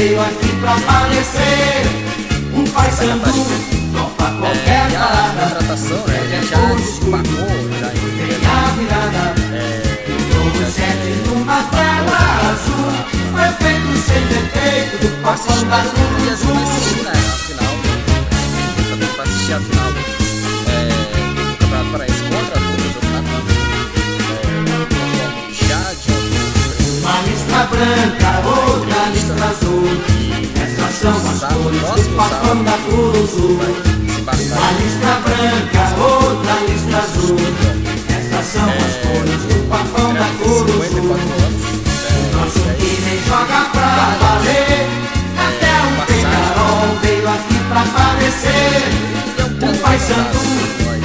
veio aqui pra aparecer. Um pai sandu, topa É, qualquer a parada. contratação, né, ele já despacou, já Vem a virada. é, Novo sete numa tela azul. Foi feito sem defeito do assistir, da Curuzu. assistir né, a final, também pra assistir a final Uma listra branca, outra listra azul. Essas são as cores do papão da Curuzu. Uma listra branca, outra listra azul. Essas são as cores do papão da 54 Curuzu. anos, Nosso é, time joga pra valer. Até o Penharol veio aqui pra aparecer. é um Um pouco pai santo,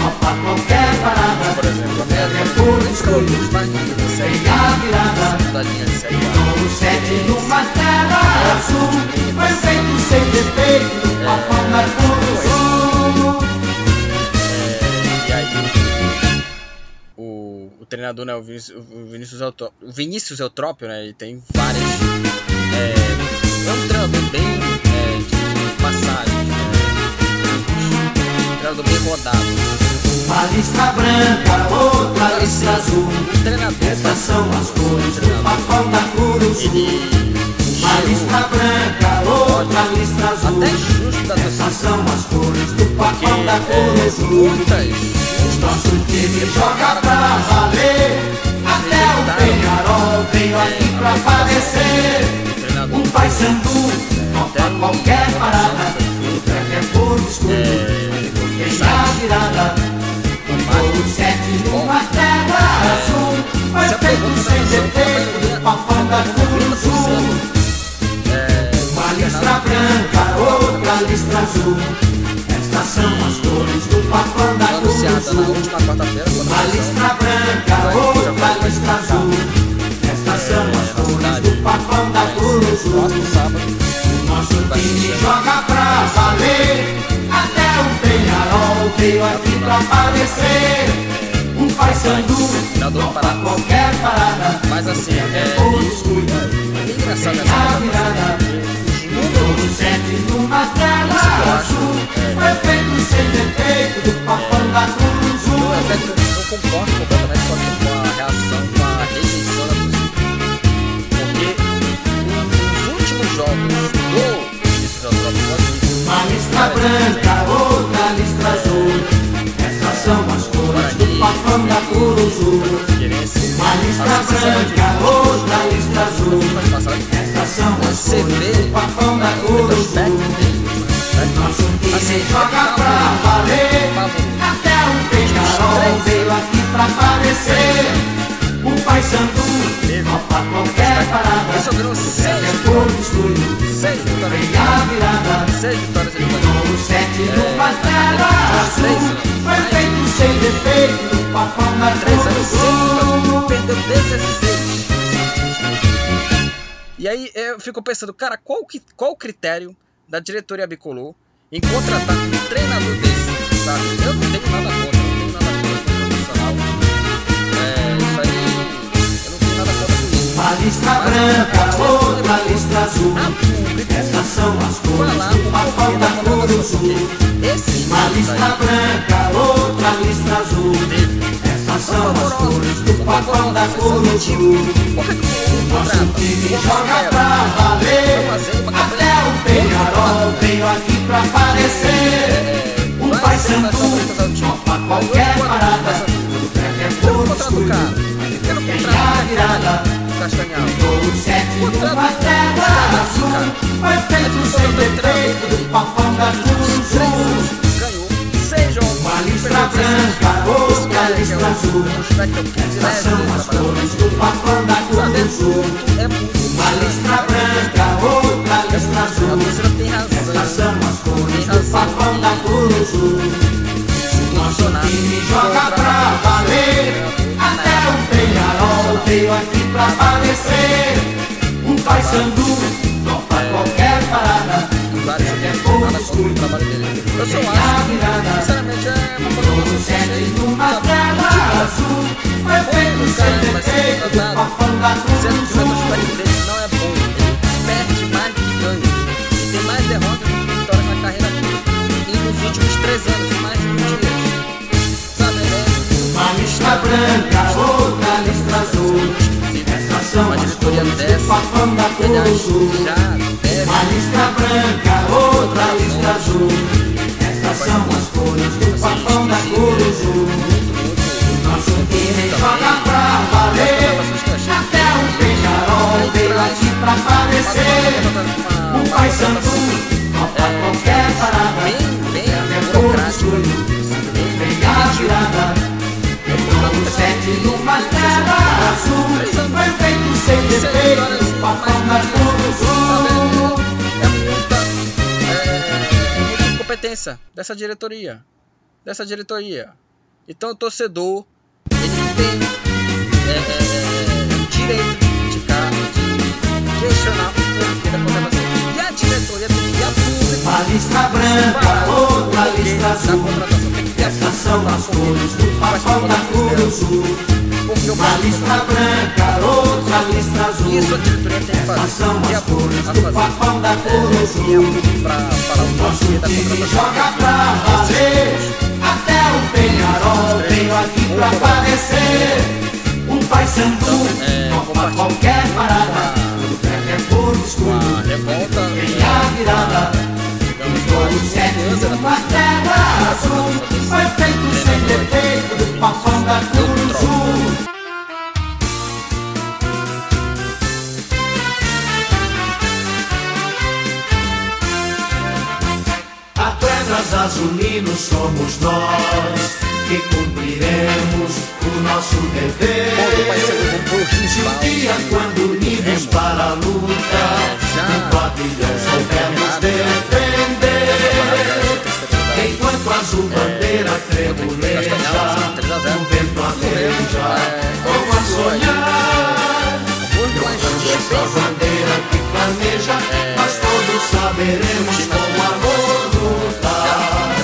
topa qualquer parada. por exemplo, a minha É puro da série Vem a virada. da linha de A. Novo sete numa tela azul. Foi feito sem defeito do papão da Curuzu. É, e aí o, o treinador, né, o Vinícius, o Vinícius, Eutrópio, o Vinícius Eutrópio, né, ele tem várias é, é um treinador bem é, de, de passagem, treinador bem rodado. Uma listra branca, outra listra azul. O treinador, Essas são as cores do papão da Curuzu. Uma chegou branca, outra listra azul. Essas são as cores do papão da Curuzu. muitas Nosso time joga pra valer. Até o Penharol veio aqui pra aparecer. Um pai sandu, topa qualquer parada. O treco é por escuro, a virada. O sete numa tela azul. Foi feito sem defeito papão da Curuzu. é, Uma listra branca, outra listra azul. Estas são as cores do papão da quarta-feira quando Uma listra branca, outra listra azul. Estas são as cores do papão da próximo sábado Nosso time joga pra valer. Até o Penharol veio aqui pra aparecer. Um pai sandu, Final do topa Pará. qualquer parada. Mas assim, é, e- escuro, é engraçado essa a virada. Número 7 numa tela azul. Foi feito sem defeito do papão da eu, até que eu concordo completamente com a, com a reação, com a rejeição da torcida. Porque os últimos jogos branca, outra listra azul. Essas são as cores do papão da Curuzu. Uma listra branca, outra listra azul. Essas são as cores do papão da o Curuzu. o Nosso time joga pra valer. Até o Penharol veio aqui pra aparecer. Um pai sandu, topa qualquer parada. É o grão É seis, seis vitórias, vem a virada. seis vitórias ele faz. O sete numa tela azul. Foi feito sem defeito papão da Três anos vitórias, Curuzu. perdeu 16. E aí eu fico pensando, cara, qual, que, qual o critério da diretoria bicolor em contratar um treinador desse, sabe? Eu não tenho nada contra, Uma lista branca, outra lista azul. Essas são as cores do papão da Curuzu. Uma lista branca, outra lista papão da Curuzu. Por que que o Nosso time joga pra valer. Até o Penharol veio aqui pra aparecer. Um pai sandu, topa qualquer parada. O é do escuro. cara? Por que no Tem contrato a do virada. Castanhal? Gol sete numa tela azul. Foi feito sem defeito do papão da Curuzu. Ganhou seis jogos. Uma listra branca, outra listra azul. Essas são as cores do papão da. É muito Uma listra branca, outra listra azul. Essas são as cores do papão da Curuzu. Nosso time joga pra valer. Até o Penharol veio aqui pra aparecer. Um pai sandu, topa qualquer parada. Vários É jogadores, fogo nada contra o escuro. Tem a virada. coisa sete numa tela azul. Foi feito sem defeito do papão da Sendo que o Curuzu. retrospecto dele não é bom. Ele perde mais do ganha. Ele tem mais derrotas do que vitórias na carreira e nos últimos três anos, Uma lista branca, outra lista azul. Essas são uma as cores do papão da Curuzu. Uma lista branca, outra lista azul. Essas são as cores do papão da Curuzu. Nosso time joga pra valer. Até o Penharol veio aqui pra aparecer. Um pai sandu, topa qualquer parada. bem, bem É burocrático. fogo escuro, vem a virada. Jogo sete numa tela azul. Foi feito sem defeito papão da Curuzu. É muita, é, é muita incompetência dessa diretoria. Dessa diretoria. Então o torcedor, ele tem é, é, é, direito de criticar, de questionar o porquê da contratação. E a diretoria tem que ir a público. Uma lista branca, outra lista azul. Essas são as cores do papão da Curuzu. Uma lista branca, outra lista azul. Essas são as cores do papão da a Curuzu. falar o Nosso da time joga pra valer. Até o Penharol veio aqui pra aparecer. Um pai sandu, é, topa compartilha. qualquer parada. O é fogo escuro. Tem a virada. Sete numa tela azul. Foi feito sem defeito do papão da Curuzu. Atletas azulinos somos nós que cumpriremos o nosso dever. Se um dia, quando unidos para a luta, um pavilhão soubermos defender. Enquanto a azul bandeira tremuleja, o vento arreja, como a sonhar. Essa bandeira que planeja, nós todos saberemos com amor lutar.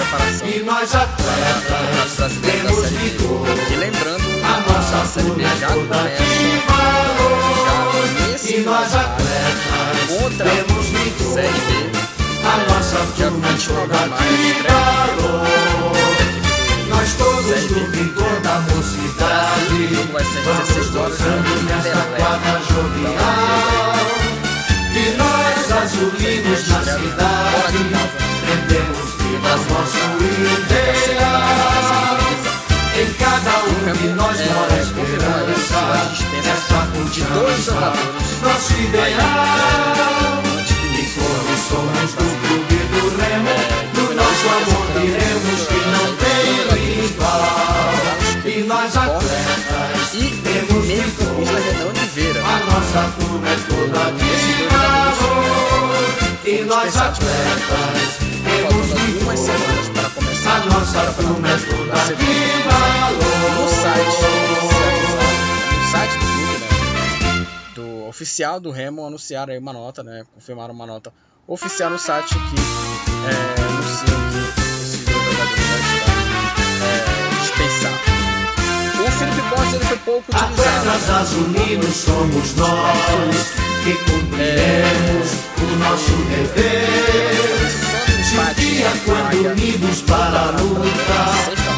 E nós atletas temos vigor, lembrando, a nossa turma já toda de valor. já nesse E nós atletas temos vigor, a nossa turma 29 toda de maio, de estreia valor. Nós todos do vigor da mocidade, vamos 16 horas gozando nesta quadra jovial. E nós, azulinos na cidade, prendemos viva nosso ideal. Em cada um de nós mora a esperança, esta continuação, nosso ideal. E quando somos do nosso amor diremos que não tem rival. E nós atletas E temos vigor. isso, a nossa turma é toda de valor E nós atletas temos começar. A nossa turma é toda de no site, valor no site do clube, né, do oficial do Remo anunciaram aí uma nota, né, confirmaram uma nota oficial no site aqui, é, no que possível jogador vão estar é, dispensar. O Felipe Bosta ele foi pouco utilizado. Atletas unidos somos nós que cumpriremos é... o nosso dever. Se dia quando unidos para a luta,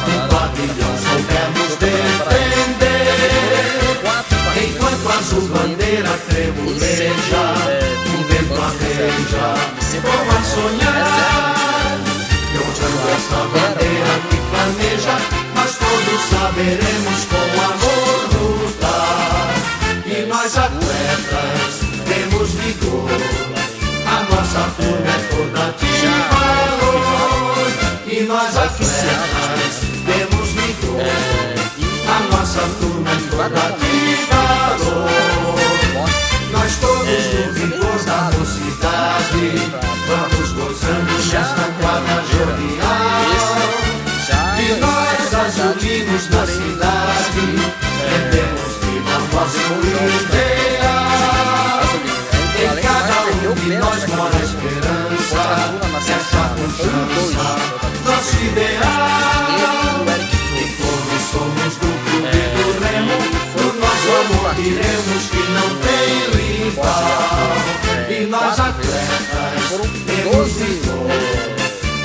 um pavilhão soubermos defender. Enquanto a sua bandeira tremuleja bandeja, se povo a sonhar. Ondeando esta bandeira que planeja, mas todos saberemos com amor lutar. E nós atletas temos vigor, a nossa turma é toda de valor. E nós atletas temos vigor, a nossa turma é toda de valor. Gozando nesta quadra jovial E nós azulinos na cidade Entendemos que não nosso ideal Em cada um de nós mora a esperança. Essa confiança, nosso ideal. E como somos do clube do remo Do nosso amor diremos que não tem rival E nós atletas temos vigor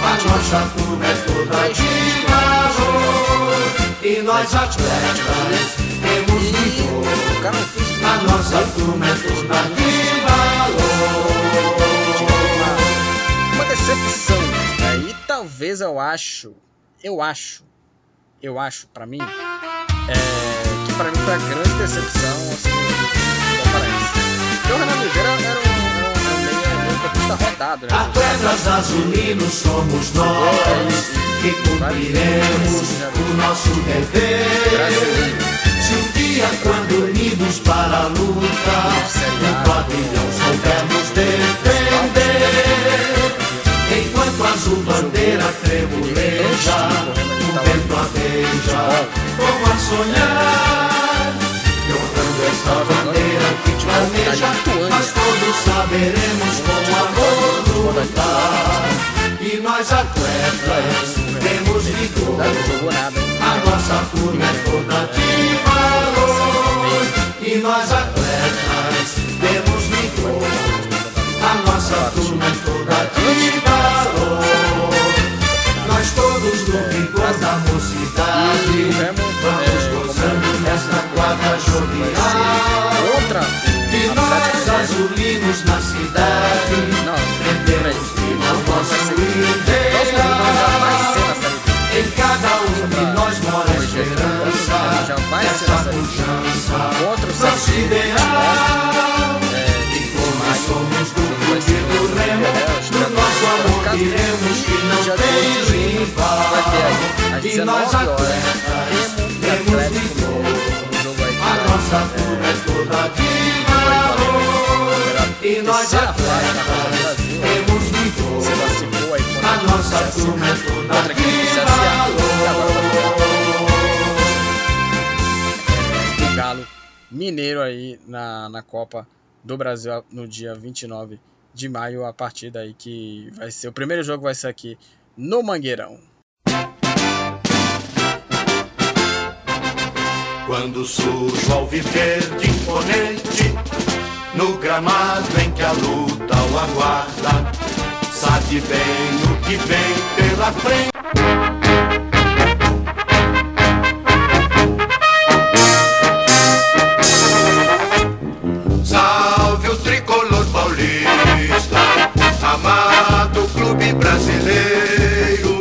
A nossa turma é toda de valor E nós atletas temos vigor A nossa turma é toda de valor Uma decepção. Né? E talvez eu acho, eu acho, eu acho, pra mim, é, que pra mim foi a grande decepção assim, do Paraense. O Renan Oliveira era um, campista rodado, né? Atletas azulinos somos nós que cumpriremos o nosso dever. Se um dia, quando unidos para a luta, no pavilhão soubermos defender, enquanto a azul bandeira tremuleja, o vento a beija, como a sonhar, e honrando essa bandeira planeja, nós todos saberemos com amor lutar. E nós atletas temos vigor. A nossa turma é toda de valor. E nós atletas temos vigor A nossa turma é toda de valor. Nós todos no vigor da mocidade. Vamos gozando nesta quadra jovial nós azulinos na cidade. Não, Entendemos que não Série B. em cada um de nós mora esperança. Essa pujança Nosso ideal É, E como somos do vai clube ser do o remo né? nosso amor diremos que não tem de rival. E nós 19 horas, atletas temos Atlético vigor. no A nossa turma é toda de valor E nós atletas temos aí contra A nossa turma é toda pegar valor o Galo Mineiro aí na, na Copa do Brasil no dia 29 de maio, a partida aí que vai ser o primeiro jogo vai ser aqui no Mangueirão. Quando surge ao viver de imponente No gramado em que a luta o aguarda. Sabe bem o que vem pela frente. Salve o tricolor paulista Amado clube brasileiro.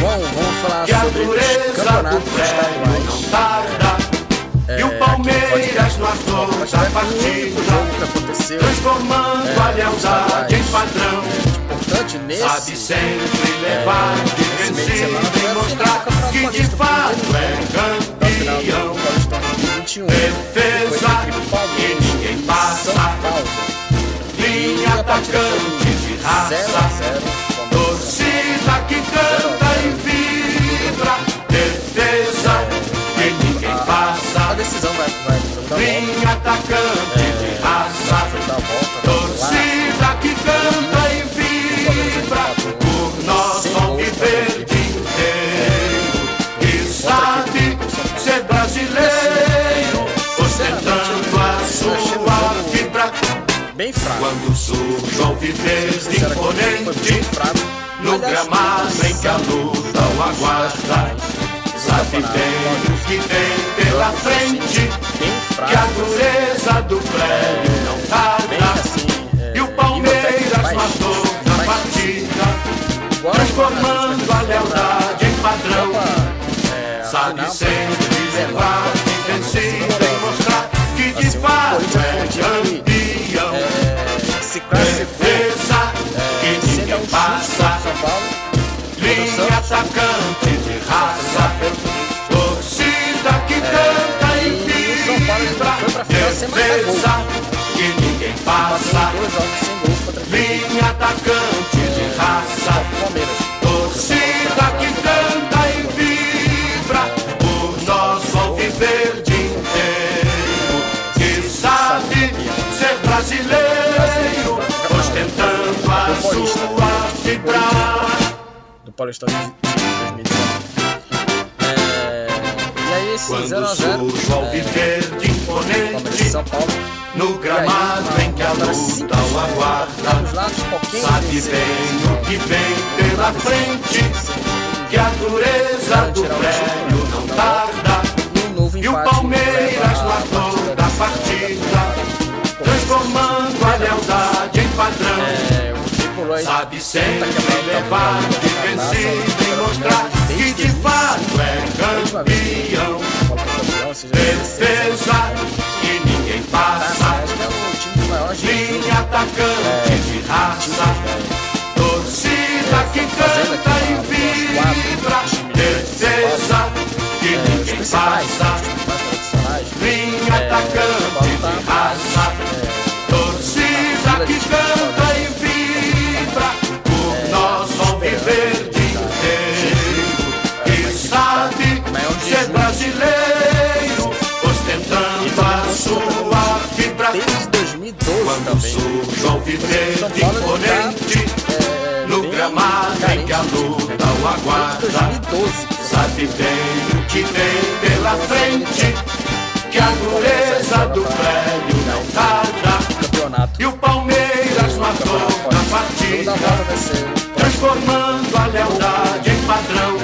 Bom, vamos falar que a dureza do prédio não tarda. E É, o Palmeiras no ator da partida aconteceu. Transformando É, a lealdade em padrão. Importante nesse Sabe sempre levar semana, e foi a mostrar que de fato é campeão. 2021. Defesa que ninguém e passa. Linha E a atacante de foi 0 a raça. 0. Torcida que canta e vibra. Defesa que ninguém A passa. decisão vai. Linha atacante canta e vibra Por nosso alviverde inteiro Que sabe ser brasileiro Ostentando a sua fibra. Quando surge o alviverde Sinceramente, foi imponente. No gramado em que a luta o aguarda. Sabe bem o que tem pela frente. Que a dureza do prédio não tarda Igual Transformando a lealdade em padrão. Copa, é, Sabe sempre levar vencido e mostrar que de fato é campeão. se Defesa que ninguém passa. Linha atacante de raça. Torcida que canta e vibra. Defesa que ninguém passa. Linha atacante de raça. o Palmeiras. Torcida que canta e vibra por nosso alviverde inteiro. Que sabe ser brasileiro, ostentando a sua fibra. do Paulistão de 2019. É, aí Quando 0x0 surge o é, alviverde e imponente São Paulo. no aí, gramado uma- em que a luta o aguarda. Lados, Sabe bem o que vem pela frente, que a dureza do prédio não tarda. E o Palmeiras no a ator da partida, transformando a lealdade em padrão. É, aí Sabe sempre tá levar quebrado, vencido e mostrar que de fato é que campeão. Defesa que ninguém passa, que é linha atacante de raça. Torcida que canta e vibra, defesa que é, ninguém passa. Linha atacante 2012 Quando também. surge o alviverde São Paulo imponente, É, no gramado em que a luta o aguarda. 2012. Sabe bem o que vem pela frente, que a dureza do prédio não tarda. E o Palmeiras Jogo da partida, transformando a lealdade em padrão.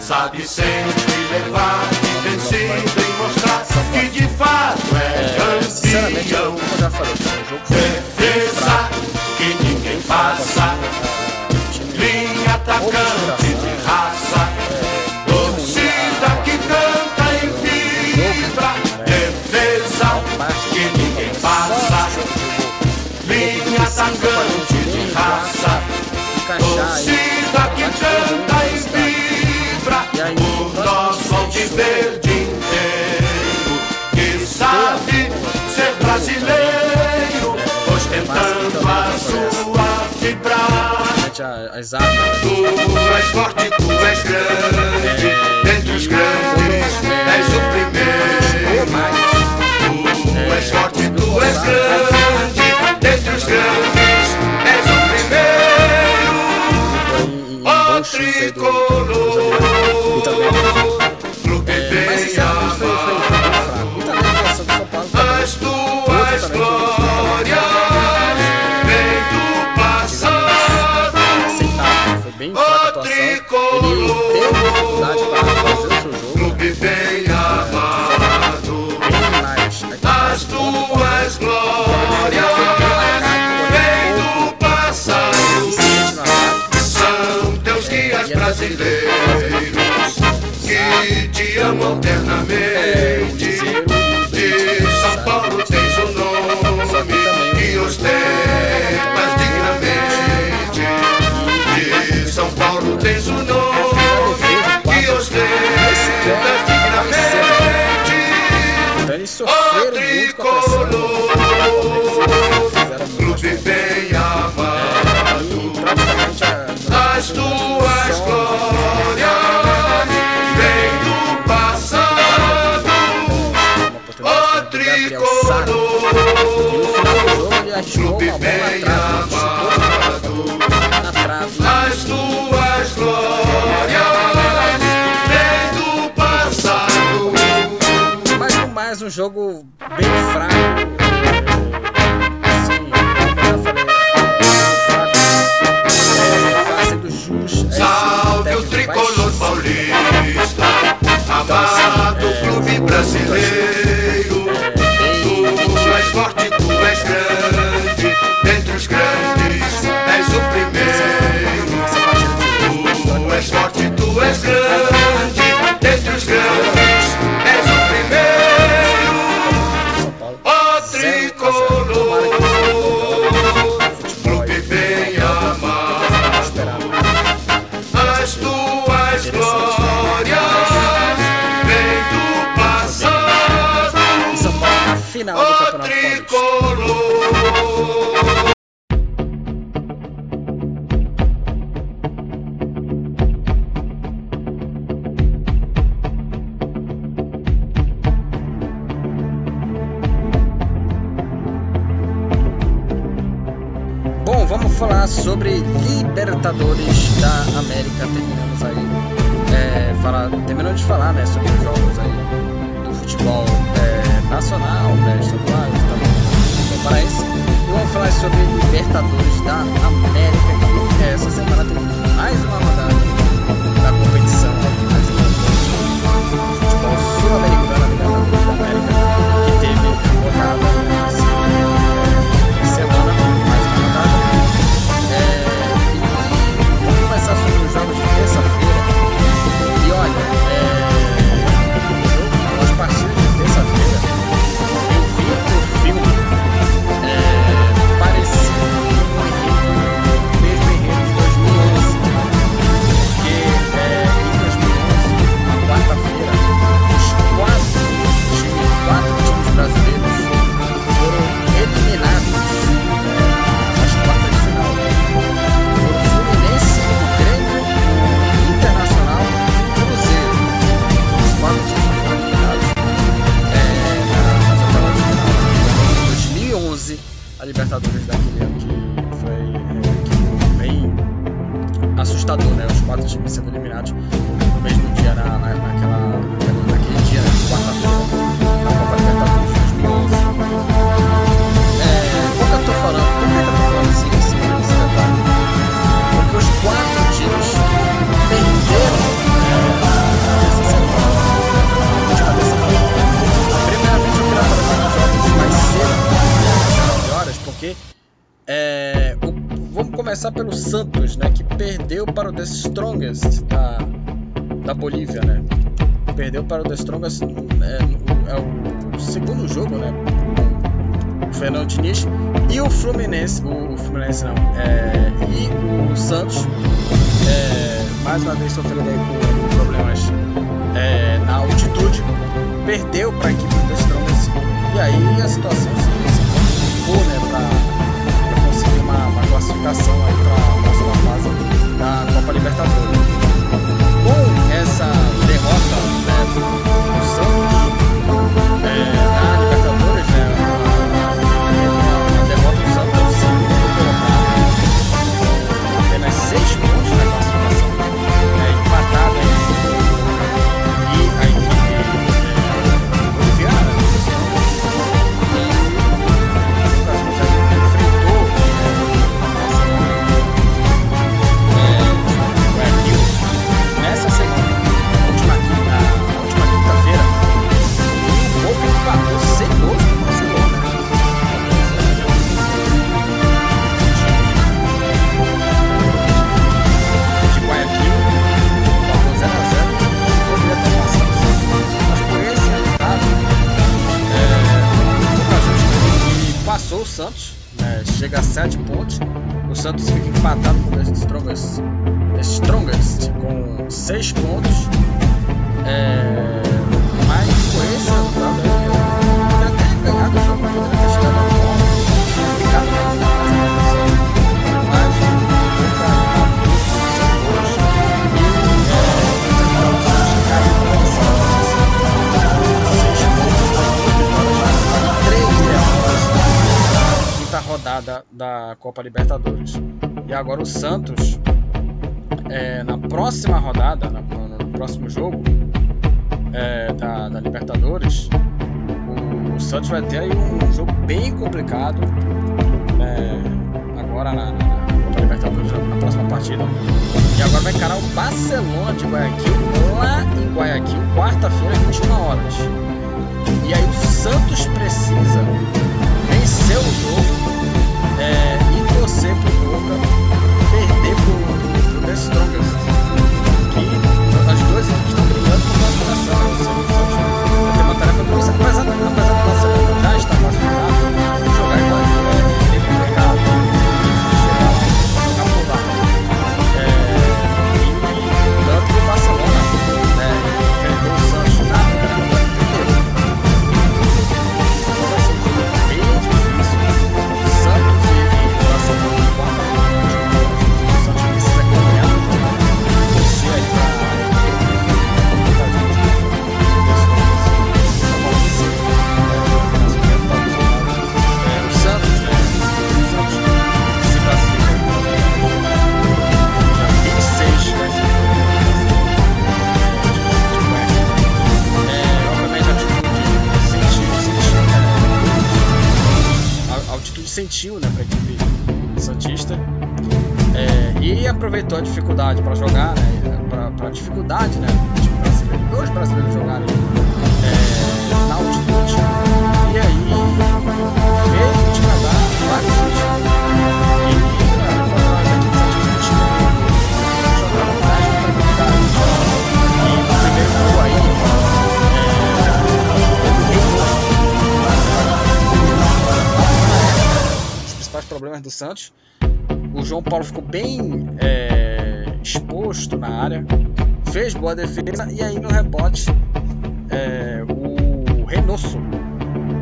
Sabe sempre levar vencido e mostrar que de fato É, é campeão. Defesa que ninguém passa, linha atacante de raça. Torcida que canta e vibra, defesa que ninguém passa, linha atacante de raça. Torcida que canta e vibra, o nosso alviverde As armas. Tu és forte, tu és grande, dentre os grandes és o primeiro. Tu és forte, tu és grande, dentre os grandes és o primeiro. Ó tricolor, que te amam eternamente. De São Paulo tens o nome. E ostentas um jogo bem fraco. Assim, é. É, é, salve o tricolor paulista, amado clube brasileiro. Tu és forte, tu és grande, dentre os grandes és o primeiro. Tu és forte, tu és grande, The Strongest da, da Bolívia, né? Perdeu para o The Strongest, é, é o segundo jogo, né? O Fernando Diniz e o Fluminense, o, o Fluminense não, é, e o Santos, é, mais uma vez sofrendo aí com, o problema pata. o Santos é, na próxima rodada, na, no, próximo jogo é, da, da, Libertadores, o, o, Santos vai ter aí um, jogo bem complicado é, agora na, na, Libertadores, na próxima partida. E agora vai encarar o Barcelona de Guayaquil, lá em Guayaquil, quarta-feira, 21 horas. E aí o Santos precisa vencer o jogo aproveitou a dificuldade para jogar, né? Para dificuldade, né? Tipo, brasileiro, dois brasileiros jogarem é, na altitude. E aí fez o time dar vários chutes. E cara, foram as equipes atingidas jogaram mais tranquilidade. E no primeiro gol aí, é, os principais problemas do Santos o João Paulo ficou bem é, exposto na área, fez boa defesa e aí no rebote é, o Renosso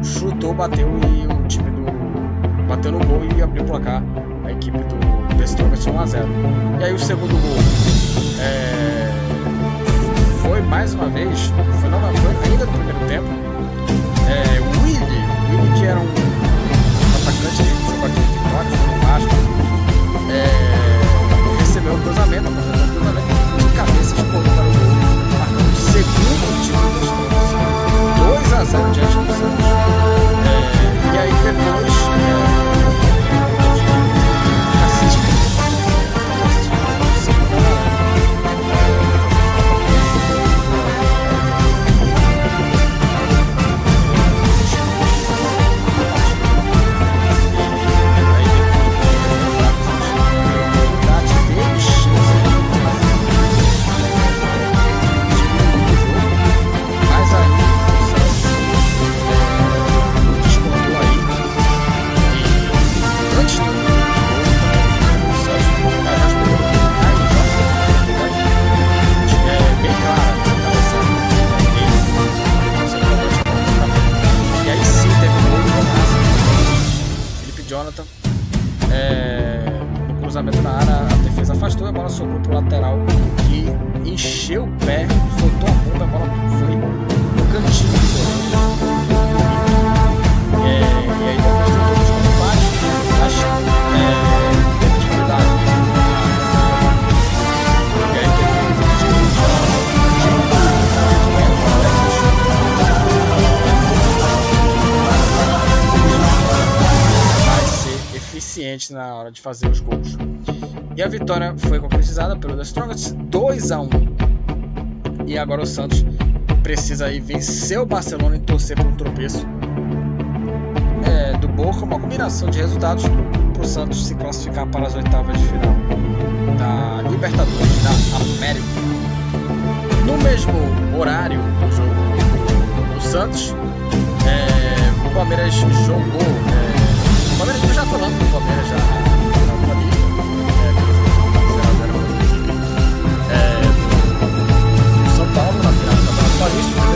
chutou, bateu e o time do. bateu no gol e abriu o placar. A equipe do Destromers 1x0. E aí o segundo gol é, foi mais uma vez, foi, nova, foi ainda no primeiro tempo. É, o Willi, Willi que era um atacante que jogou aqui em Vitória, no Vasco é, recebeu o cruzamento, aproveitou o cruzamento de cabeça explodiu para o gol, marcando o segundo título dos Santos. 2 a 0 diante do Santos. É, e aí depois. É, de fazer os gols. E a vitória foi concretizada pelo The Strongest 2 a 1 E agora o Santos precisa aí vencer o Barcelona e torcer por um tropeço é, do Boca, uma combinação de resultados para o Santos se classificar para as oitavas de final da Libertadores da América. No mesmo horário do jogo do Santos, é, o Palmeiras jogou. É, o Palmeiras já falando do Palmeiras já do Campeonato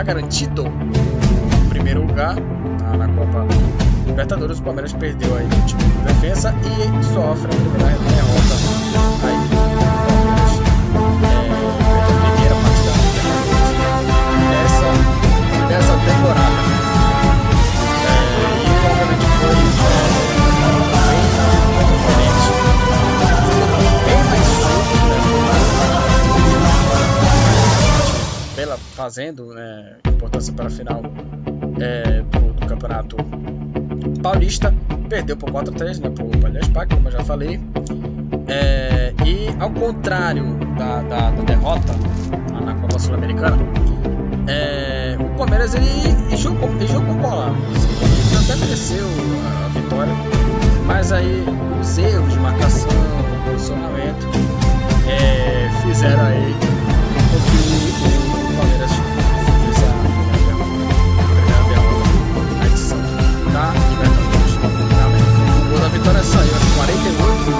já garantido o primeiro lugar na, na Copa Libertadores, o Palmeiras perdeu aí o time de defesa e sofre a primeira derrota fazendo né, importância para a final é, do, do campeonato paulista. Perdeu por 4 a 3 né, para o Allianz Parque, como eu já falei. É, e ao contrário da, da, da derrota na Copa Sul-Americana, é, o Palmeiras ele, ele jogou, ele jogou bola. Ele até mereceu a, a vitória, mas aí os erros de marcação, posicionamento, é, fizeram aí vitória saiu aos 48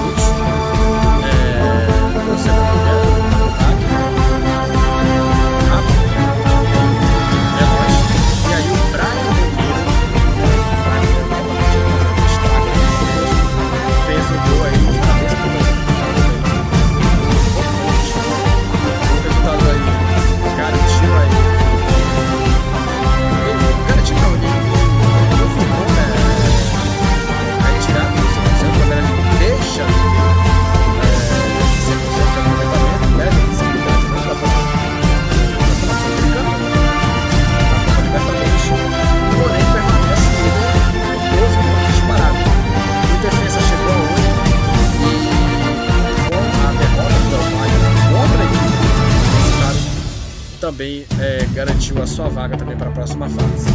também é, garantiu a sua vaga também para a próxima fase.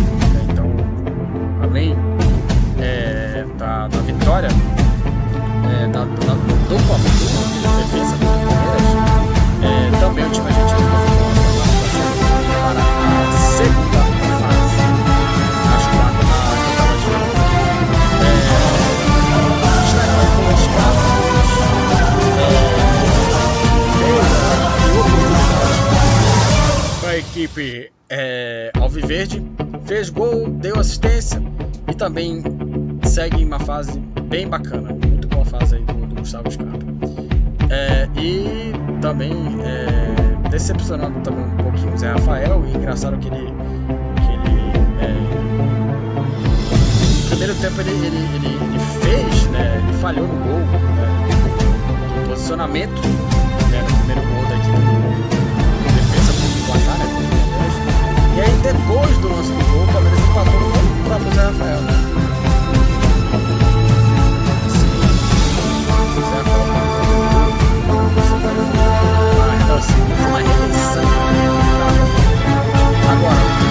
Então, além é, da, da, vitória é, da, da, do, do, do defesa do Palmeiras, é, também o time argentino para a segunda equipe é, Alviverde fez gol, deu assistência e também segue uma fase bem bacana, muito boa fase aí do, do Gustavo Scarpa. É, e também é, decepcionando também um pouquinho o Zé Rafael, e engraçado que ele, que ele é, no primeiro tempo ele, ele, ele, ele, fez, né, ele falhou no gol, né, do posicionamento né, no primeiro gol da equipe do defesa do placar, né, depois do lance do gol, o Palmeiras empatou no próprio Zé Rafael, né? uma reeleição. Agora,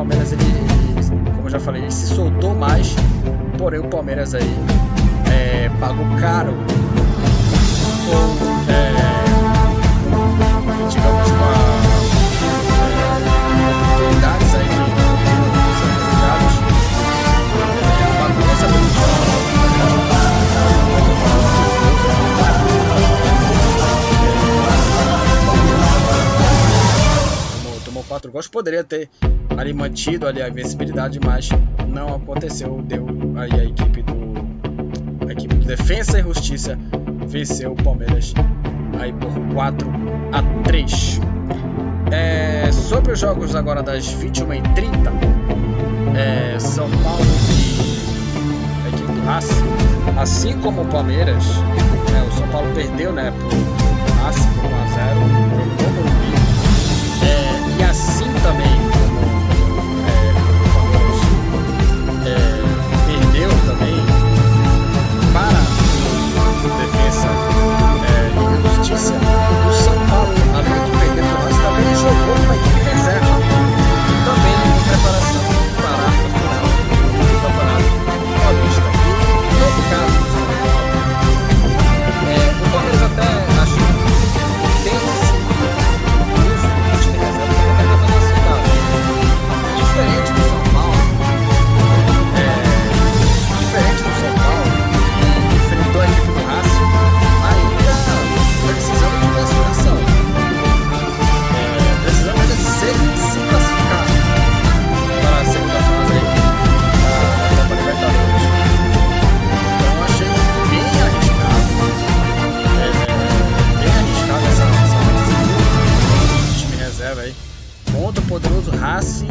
Palmeiras ele, ele, como eu já falei, ele se soltou mais, porém o Palmeiras aí é, pagou caro. Com é, digamos, uma é, é, tomou, tomou quatro gols, poderia ter ali mantido ali a invencibilidade, mas não aconteceu, deu aí a equipe do a equipe do Defensa e Justiça venceu o Palmeiras aí por 4 a 3. É, sobre os jogos agora das 21h30, é, São Paulo e a equipe do Racing, assim como o Palmeiras, é, o São Paulo perdeu né, para o Racing por 1x0 é, e Justiça, o São Paulo, além de perder para nós, também jogou com a equipe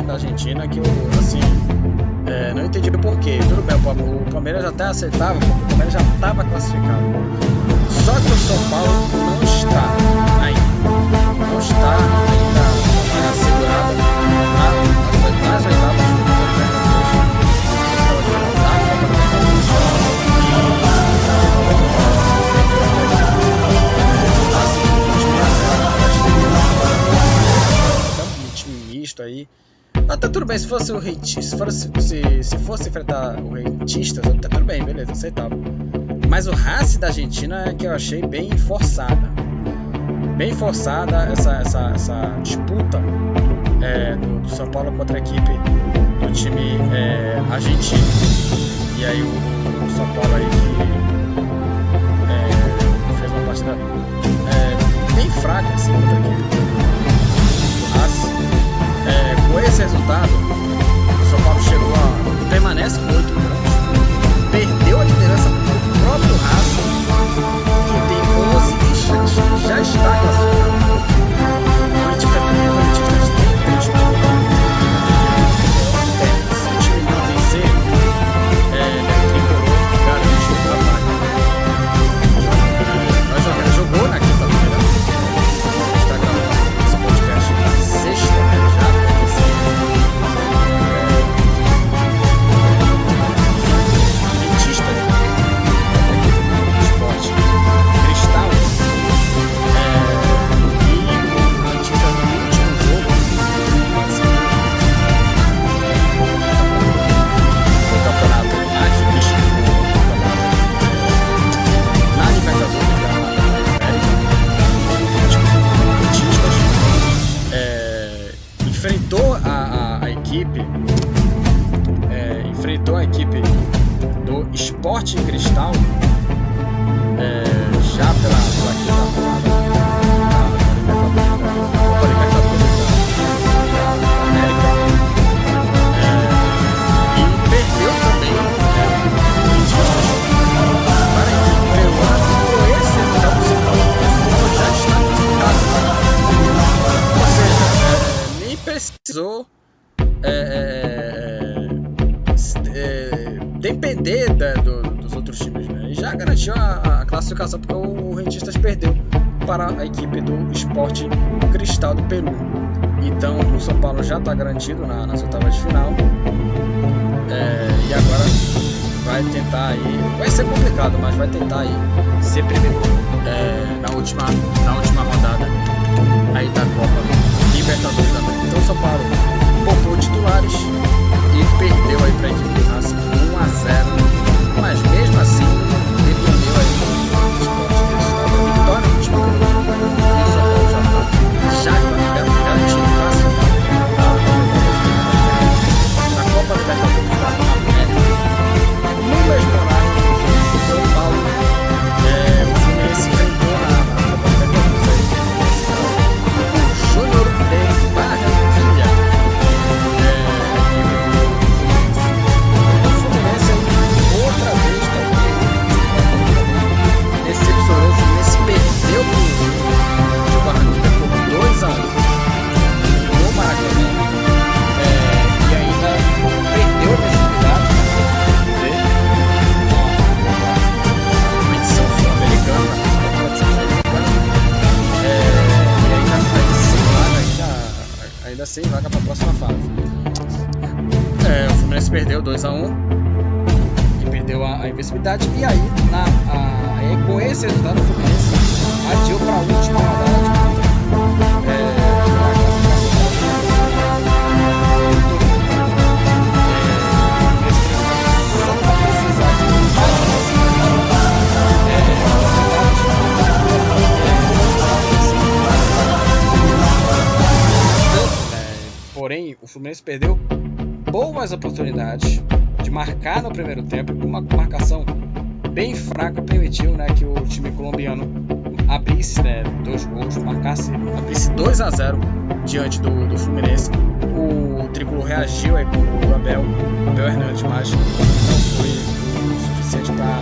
da Argentina que eu assim é, não entendi por quê. Tudo bem, o Palmeiras até aceitava, porque o Palmeiras já estava classificado. Só que o São Paulo não está ainda. Não está ainda é, assegurado na, nas, oitavas time misto aí. Até tudo bem, se fosse o rentista, se fosse, se, se fosse enfrentar o rentistas, até tudo bem, beleza, aceitável. Mas o Racing da Argentina é que eu achei bem forçada. Bem forçada essa, essa, essa disputa é, do, do, São Paulo contra a equipe do time é, argentino. E aí o, o, São Paulo aí que é, fez uma partida é, bem fraca assim, contra a equipe com esse resultado, o São Paulo chegou a. permanece com 8 pontos, perdeu a liderança do próprio Racing, que tem 11 e já está classificado. Esporte a equipe do Esporte Cristal do Peru. Então o São Paulo já está garantido na, nas oitavas de final. É, e agora vai tentar aí. Vai ser complicado, mas vai tentar aí ser primeiro é, na, última, na última rodada aí da Copa Libertadores da América. Então o São Paulo poupou titulares e perdeu aí para a equipe do Racing 1 a 0. Mas mesmo assim, sem vaga para a próxima fase. É, o Fluminense perdeu 2 a 1 perdeu a, a invencibilidade e aí, na, a, com esse resultado o Fluminense adiou para a última rodada de é, Fluminense perdeu boas oportunidades de marcar no primeiro tempo, uma marcação bem fraca permitiu né, que o time colombiano abrisse né, dois gols, marcasse, abrisse 2 a 0 diante do, do Fluminense. O tricolor reagiu aí com o Abel, Abel Hernandes, mas não foi o suficiente para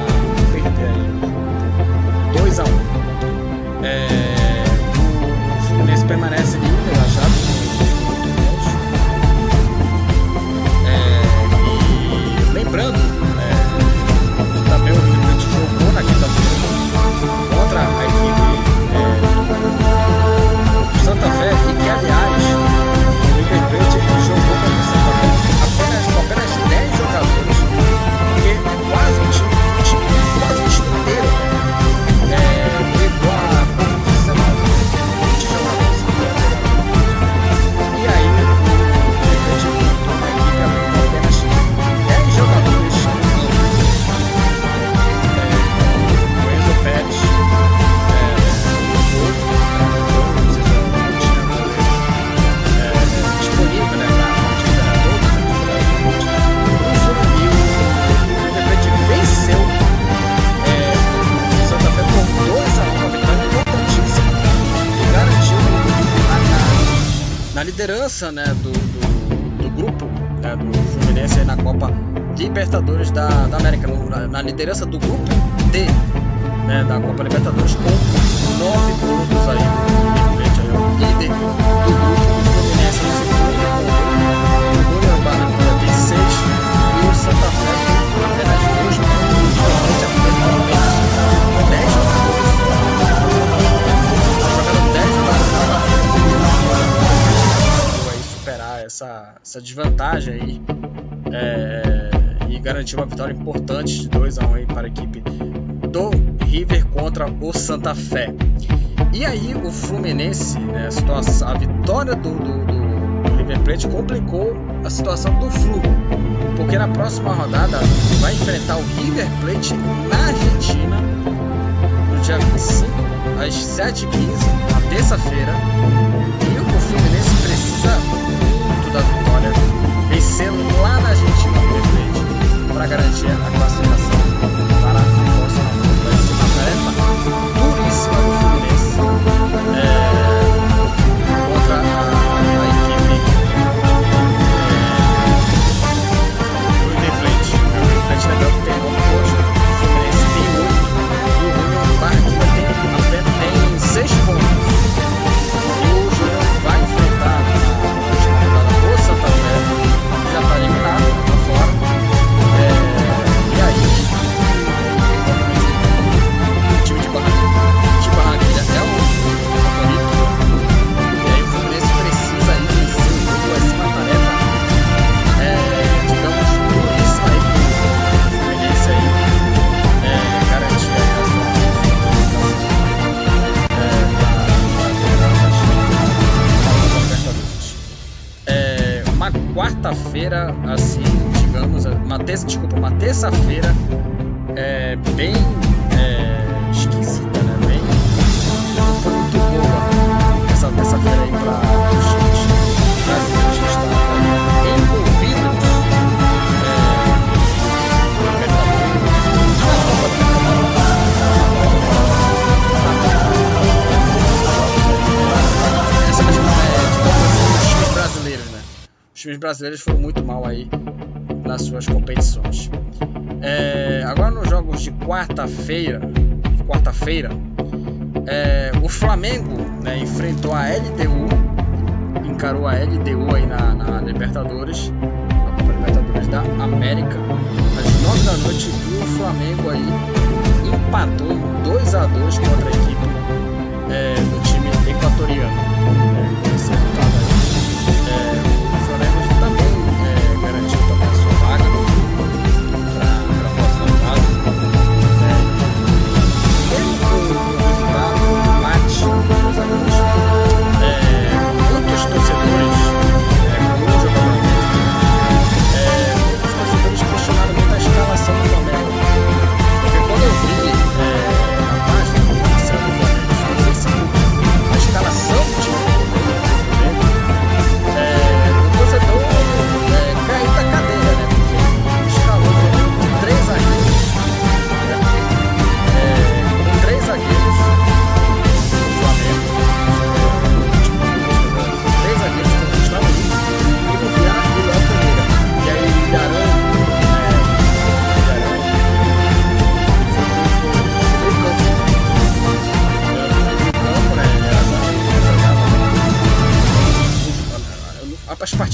perder aí. 2 a 1 é, o, Fluminense permanece líder liderança né, do, do, do grupo né, do Fluminense na Copa Libertadores da, da América, na, na liderança do grupo D né, da Copa Libertadores com 9 pontos aí. O River Plate aí é o líder essa, desvantagem aí é, e garantir uma vitória importante de 2 a 1 aí para a equipe do River contra o Santa Fé. E aí o Fluminense, né, a, situação, a vitória do, do, do- River Plate complicou a situação do Flu, porque na próxima rodada vai enfrentar o River Plate na Argentina no dia 25 às 7h15, na terça-feira. E o Fluminense precisa vitória vencer lá na Argentina para garantir a classificação quarta-feira, assim, digamos, uma terça, desculpa, uma terça-feira é, bem times brasileiros foram muito mal aí nas suas competições. É, agora nos jogos de quarta-feira, quarta-feira, é, o Flamengo né, enfrentou a LDU, encarou a LDU aí na, na Libertadores, na Copa Libertadores da América, às 9 da noite o Flamengo aí empatou 2 a 2 contra a equipe é, do time equatoriano.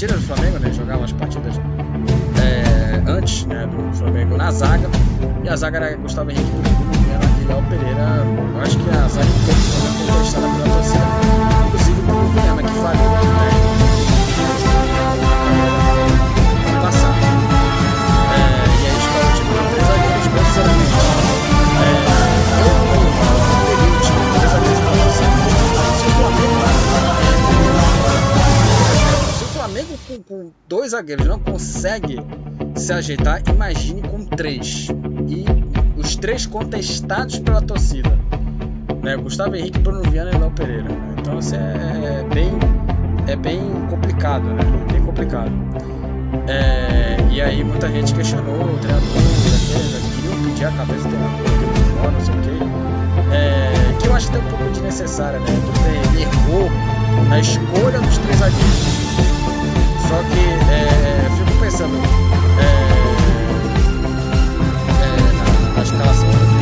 Partidas do Flamengo, né? Jogava as partidas é, antes né, do Flamengo na zaga. E a zaga era Gustavo Henrique do Viana e Léo Pereira. Eu acho que a zaga do Flamengo foi testada pela torcida. Inclusive o Bruno Viana que falhou né, com, com dois zagueiros não consegue se ajeitar, imagine com três. E os três contestados pela torcida. Né? Gustavo Henrique, Bruno Viana e Léo Pereira. Então assim, é, é bem, é bem complicado, né? Bem complicado. É, e aí muita gente questionou o treinador, que- queriam pedir a cabeça do treinador, que não sei o quê. É, que eu acho até um pouco desnecessária, né? Ele errou na escolha dos três zagueiros. Só que é, eu fico pensando é, é, na, na escalação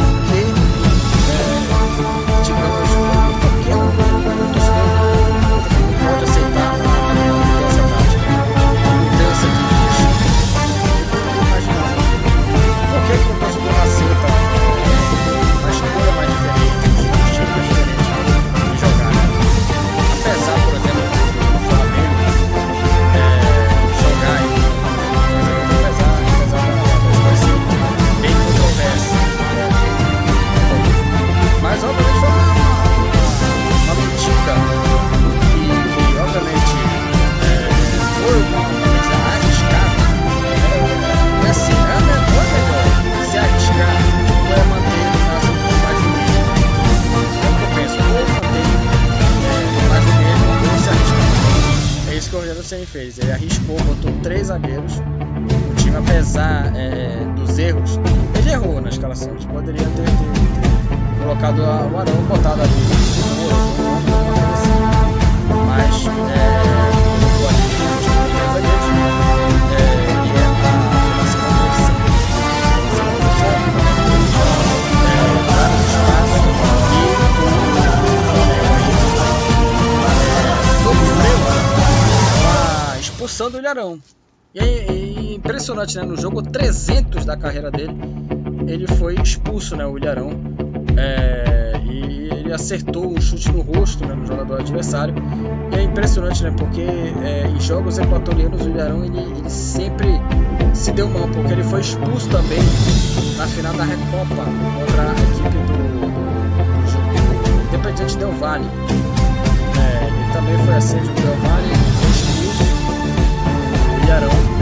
também fez. Ele arriscou, botou três zagueiros. O time, apesar é, dos erros, ele errou na escalação. Ele poderia ter, ter, ter colocado o Arão, botado ali. Mas é, o Ilharão. E é impressionante, né? No jogo 300 da carreira dele, ele foi expulso, né? O Ilharão. É, e ele acertou um chute no rosto né, no jogador adversário. E é impressionante, né? Porque é, em jogos equatorianos o Ilharão ele, ele, sempre se deu mal, porque ele foi expulso também na final da Recopa contra a equipe do, do, do Independiente Del Valle. É, ele também foi assim do Del Valle Ilharão. É,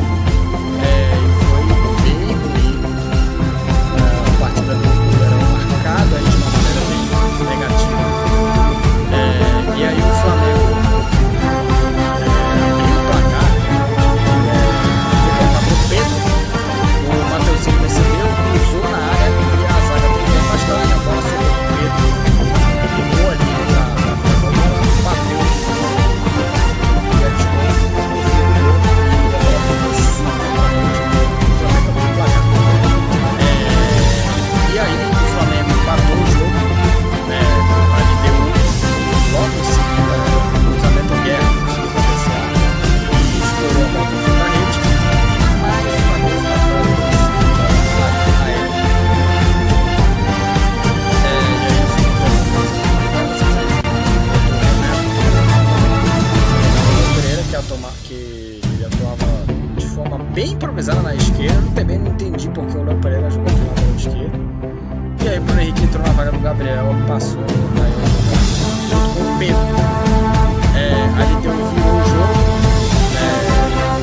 bem improvisada na esquerda. Também não entendi porque o Léo Pereira jogou de lado esquerda. E aí o Bruno Henrique entrou na vaga do Gabriel, passou aí, junto com o Pedro. É, ali deu um virou o jogo. É, né?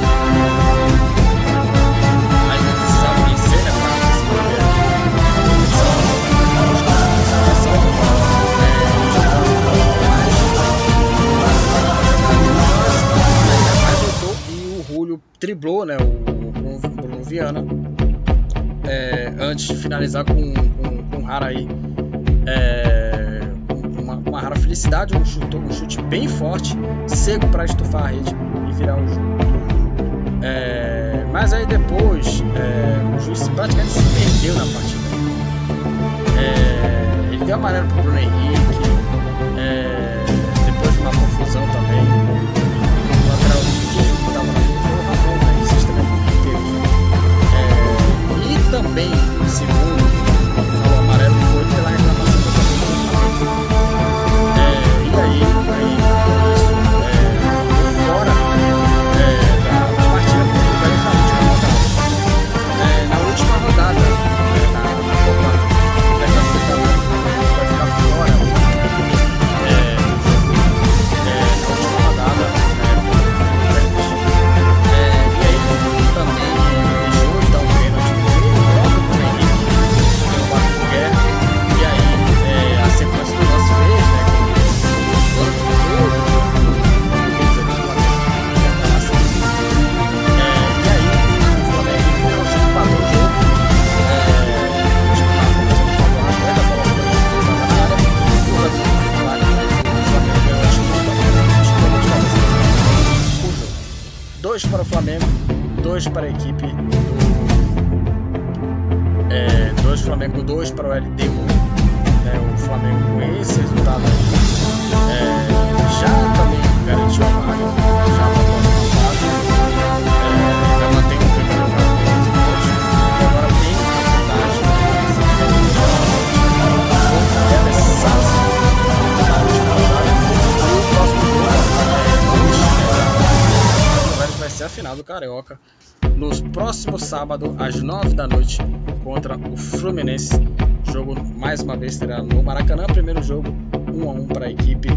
E driblou, né? O, Viana. É, antes de finalizar com, com, com o Hara aí. É, uma, uma rara felicidade, um chute, um chute bem forte, seco para estufar a rede e virar um jogo. É, mas aí depois é, o juiz praticamente se perdeu na partida. É, ele deu amarelo pro Bruno Henrique, também, segundo o amarelo, foi pela reclamação Flamengo. É, e aí, aí 2 para a equipe. É, 2 Flamengo 2 para o LD1. Né? O Flamengo com esse resultado é, já também garantiu a vaga, já para a próxima fase. É, vai manter o primeiro lugar com 15 pontos. E agora tem a vantagem que ela é, é Sassi. vai ser a final do Carioca no próximo sábado às 9 da noite contra o Fluminense. O jogo mais uma vez será no Maracanã. Primeiro jogo 1 a 1 para a equipe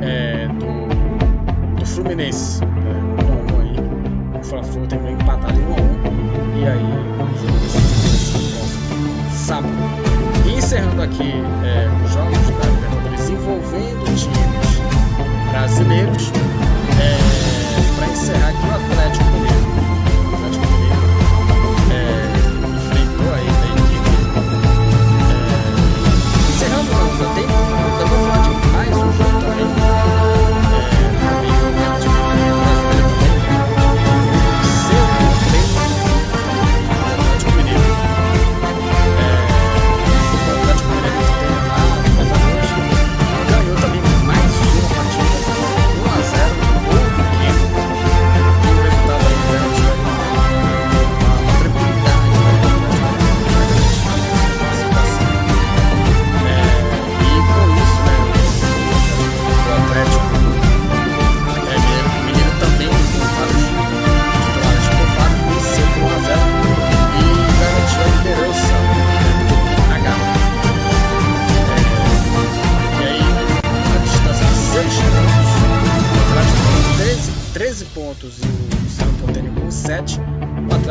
é, do, do Fluminense. É, 1 a 1 aí. O Fla-Flu terminou empatado em 1 a 1 e aí o próximo sábado. Encerrando aqui é, os jogos da Libertadores envolvendo times brasileiros. É, Container.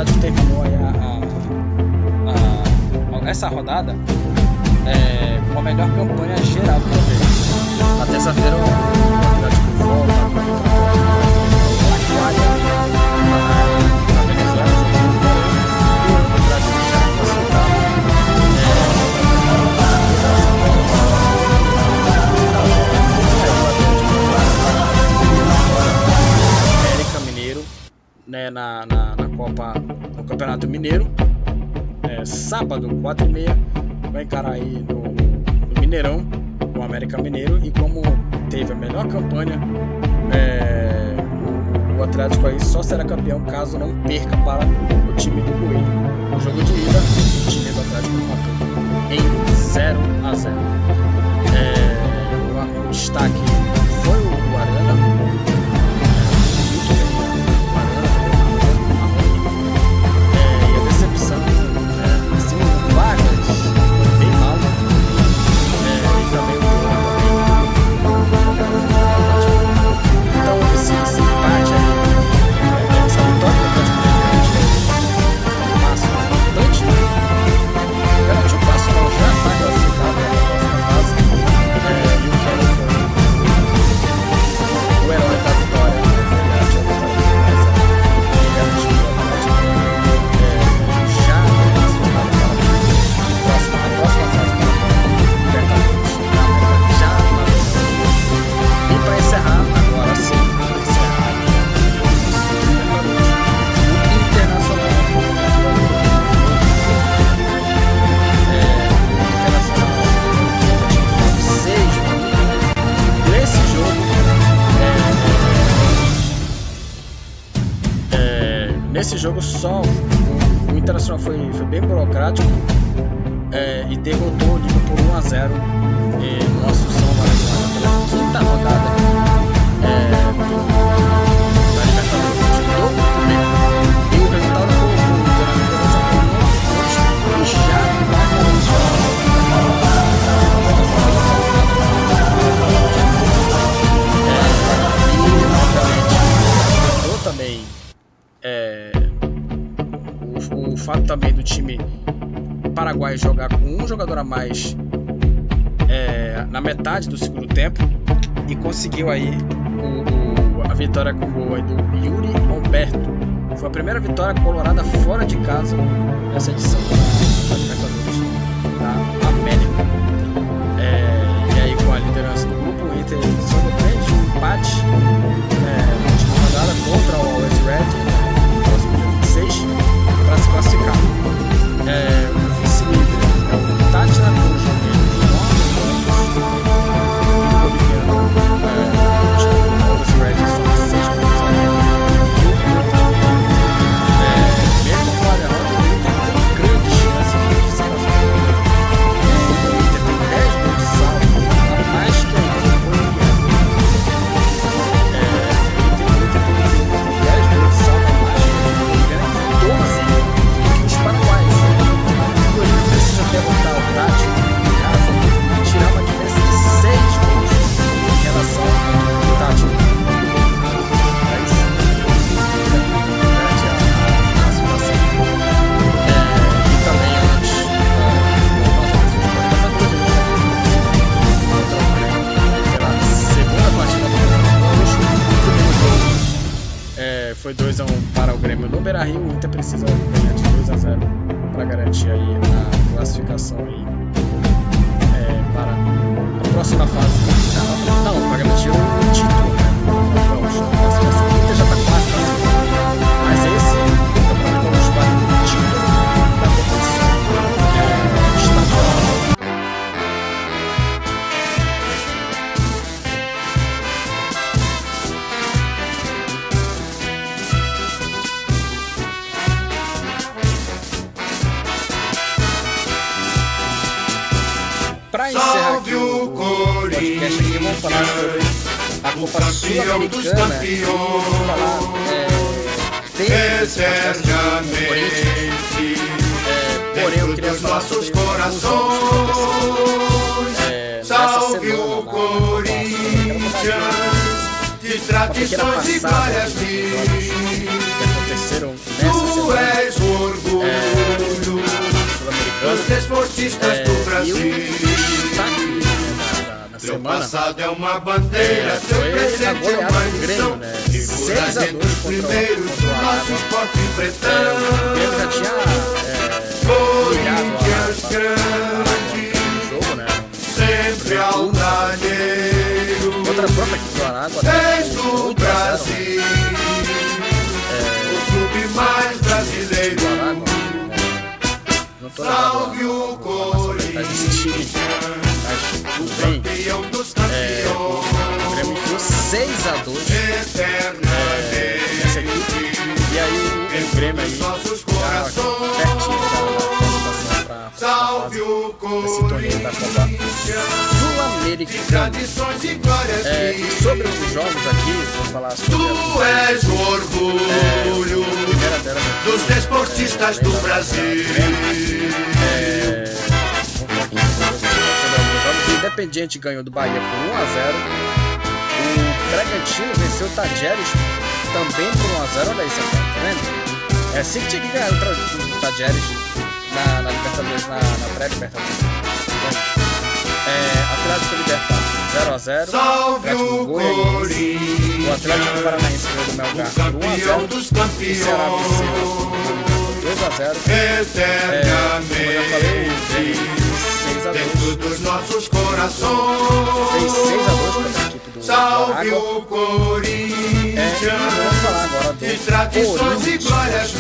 Sociedade terminou a, a, a, essa rodada é, com a melhor campanha geral do Palmeiras. Na terça-feira, a Venezuela. Né, na, na Copa, no Campeonato Mineiro. É, sábado, 4 e meia, vai encarar aí no, no Mineirão, o América Mineiro. E como teve a melhor campanha, é, o Atlético aí só será campeão caso não perca para o time do Coelho. No jogo de ida, o time do Atlético matou em 0 a 0 é, o, o destaque foi o Arana. O Vargas jogo só o, Internacional foi, foi bem burocrático é, e derrotou o Liga por 1 a 0 é, no Assunção Maracanã quinta rodada metade do segundo tempo e conseguiu aí o, o- a vitória com o gol aí do Yuri Alberto. Foi a primeira vitória colorada fora de casa nessa edição da, Libertadores da América. É, e aí com a liderança do grupo, o Inter de um empate é, na última rodada contra o Always Red, no próximo dia 26, para se classificar. É, gracias. Corações. é, Salve semana, o Copa. Corinthians, de tradições e glórias aconteceram Tu és o orgulho Jogando. dos desportistas É, do Brasil. né, semana passado é uma bandeira, a presente é uma lição. né? Segura 6 a a 2 gente os contra o- primeiros contra o do nosso esporte É, pretão. Corinthians grande, jogo, né? sempre altaneiro. Contra a própria equipe do Aragua, né? És do 8 a 0, Brasil, é, o clube mais brasileiro. lembrado Salve o mas tudo bem. Campeão dos É, o, Grêmio enfiou 6 a 2 eternamente. nessa equipe. E aí o, Grêmio aí pertinho da, Salve o Copa Corinthians. Sul-Americana. Tradições e glórias É, e sobre os jogos aqui, vou falar sobre Tu és o orgulho delas aqui, dos desportistas é, do Brasil. É. O Independiente ganhou do Bahia por 1 a 0 O Bragantino venceu o Tajeres também por 1 a 0 Olha aí, você tá vendo? É assim que tinha que ganhar o Tajeres na, na Libertadores, na, na pré-Libertadores. É, Atlético Libertar 0 a 0 Salve Atlético o Goianiense. O Corinthians, Atlético Paranaense ganhou do Melgar o por 1 a 0 campeão dos O Ceará venceu campeões. 2 a 0 É, como eu já falei, o Grêmio Eternamente. 6 a 2 Dentro dos nossos fez 6 a 2 corações. contra a equipe do, Salve Aragua. o É, De tradições e glórias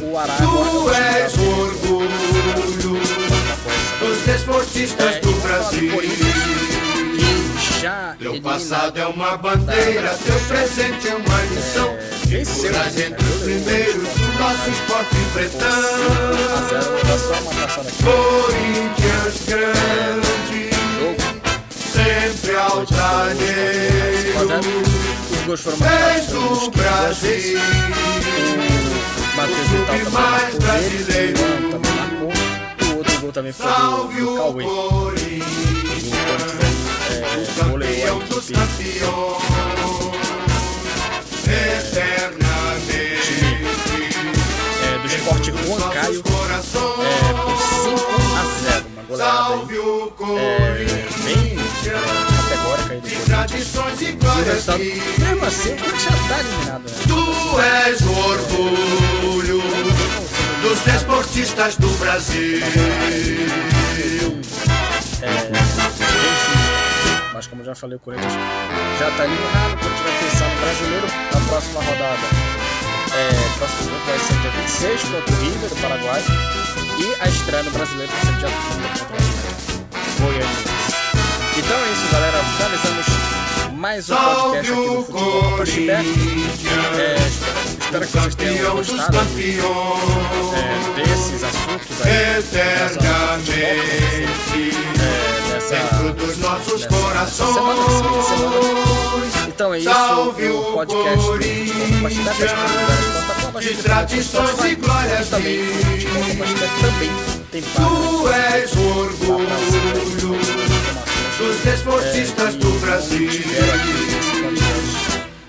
o Aragua Tu é és o time orgulho dos desportistas É, do do Brasil. Teu passado é uma bandeira, teu presente é uma lição. É, né? entre os primeiros do nosso esporte por 5 a 0 pretão. Corinthians grande, sempre altaneiro. Os gols foram marcados pelos. Brasil, O Matheus Vital também marcou brasileiro. dele, o também marcou. O outro gol também foi do, salve do o Cauê. O Corinthians. Corinthians aí, é, goleou a equipe é, do Esporte Juan Caio é, por 5 a 0 Uma goleada Salve aí, o é, bem aí do tradições e glórias que mesmo assim, o Corinthians já tá eliminado, né? tu és o orgulho dos desportistas do Brasil. É. Mas como já falei, o Corinthians já está eliminado. O Corinthians vai pensar no brasileiro na próxima rodada. É, próximo jogo vai ser dia 26 contra o River do Paraguai. E a estreia no brasileiro vai ser dia 30 contra o Goianiense. Então é isso, galera. Finalizamos mais um podcast aqui do Futebol Chibé. É, espero que vocês tenham gostado campeões, é, desses assuntos aí. eternamente. É, Dentro dos nossos nessa- corações. semana, essa semana. Então é isso, Salve o podcast do Corinthians, Futebol disponível de tradições e glórias também tem página Tu és orgulho dos desportistas do Brasil.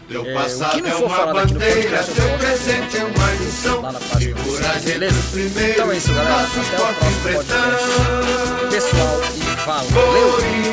Teu É, passado é uma bandeira, podcast, eu teu posto presente é uma lição. lá na página do Segura a site, gente beleza? primeiro, Então é isso, galera. nosso esporte pretão. Pessoal, e valeu!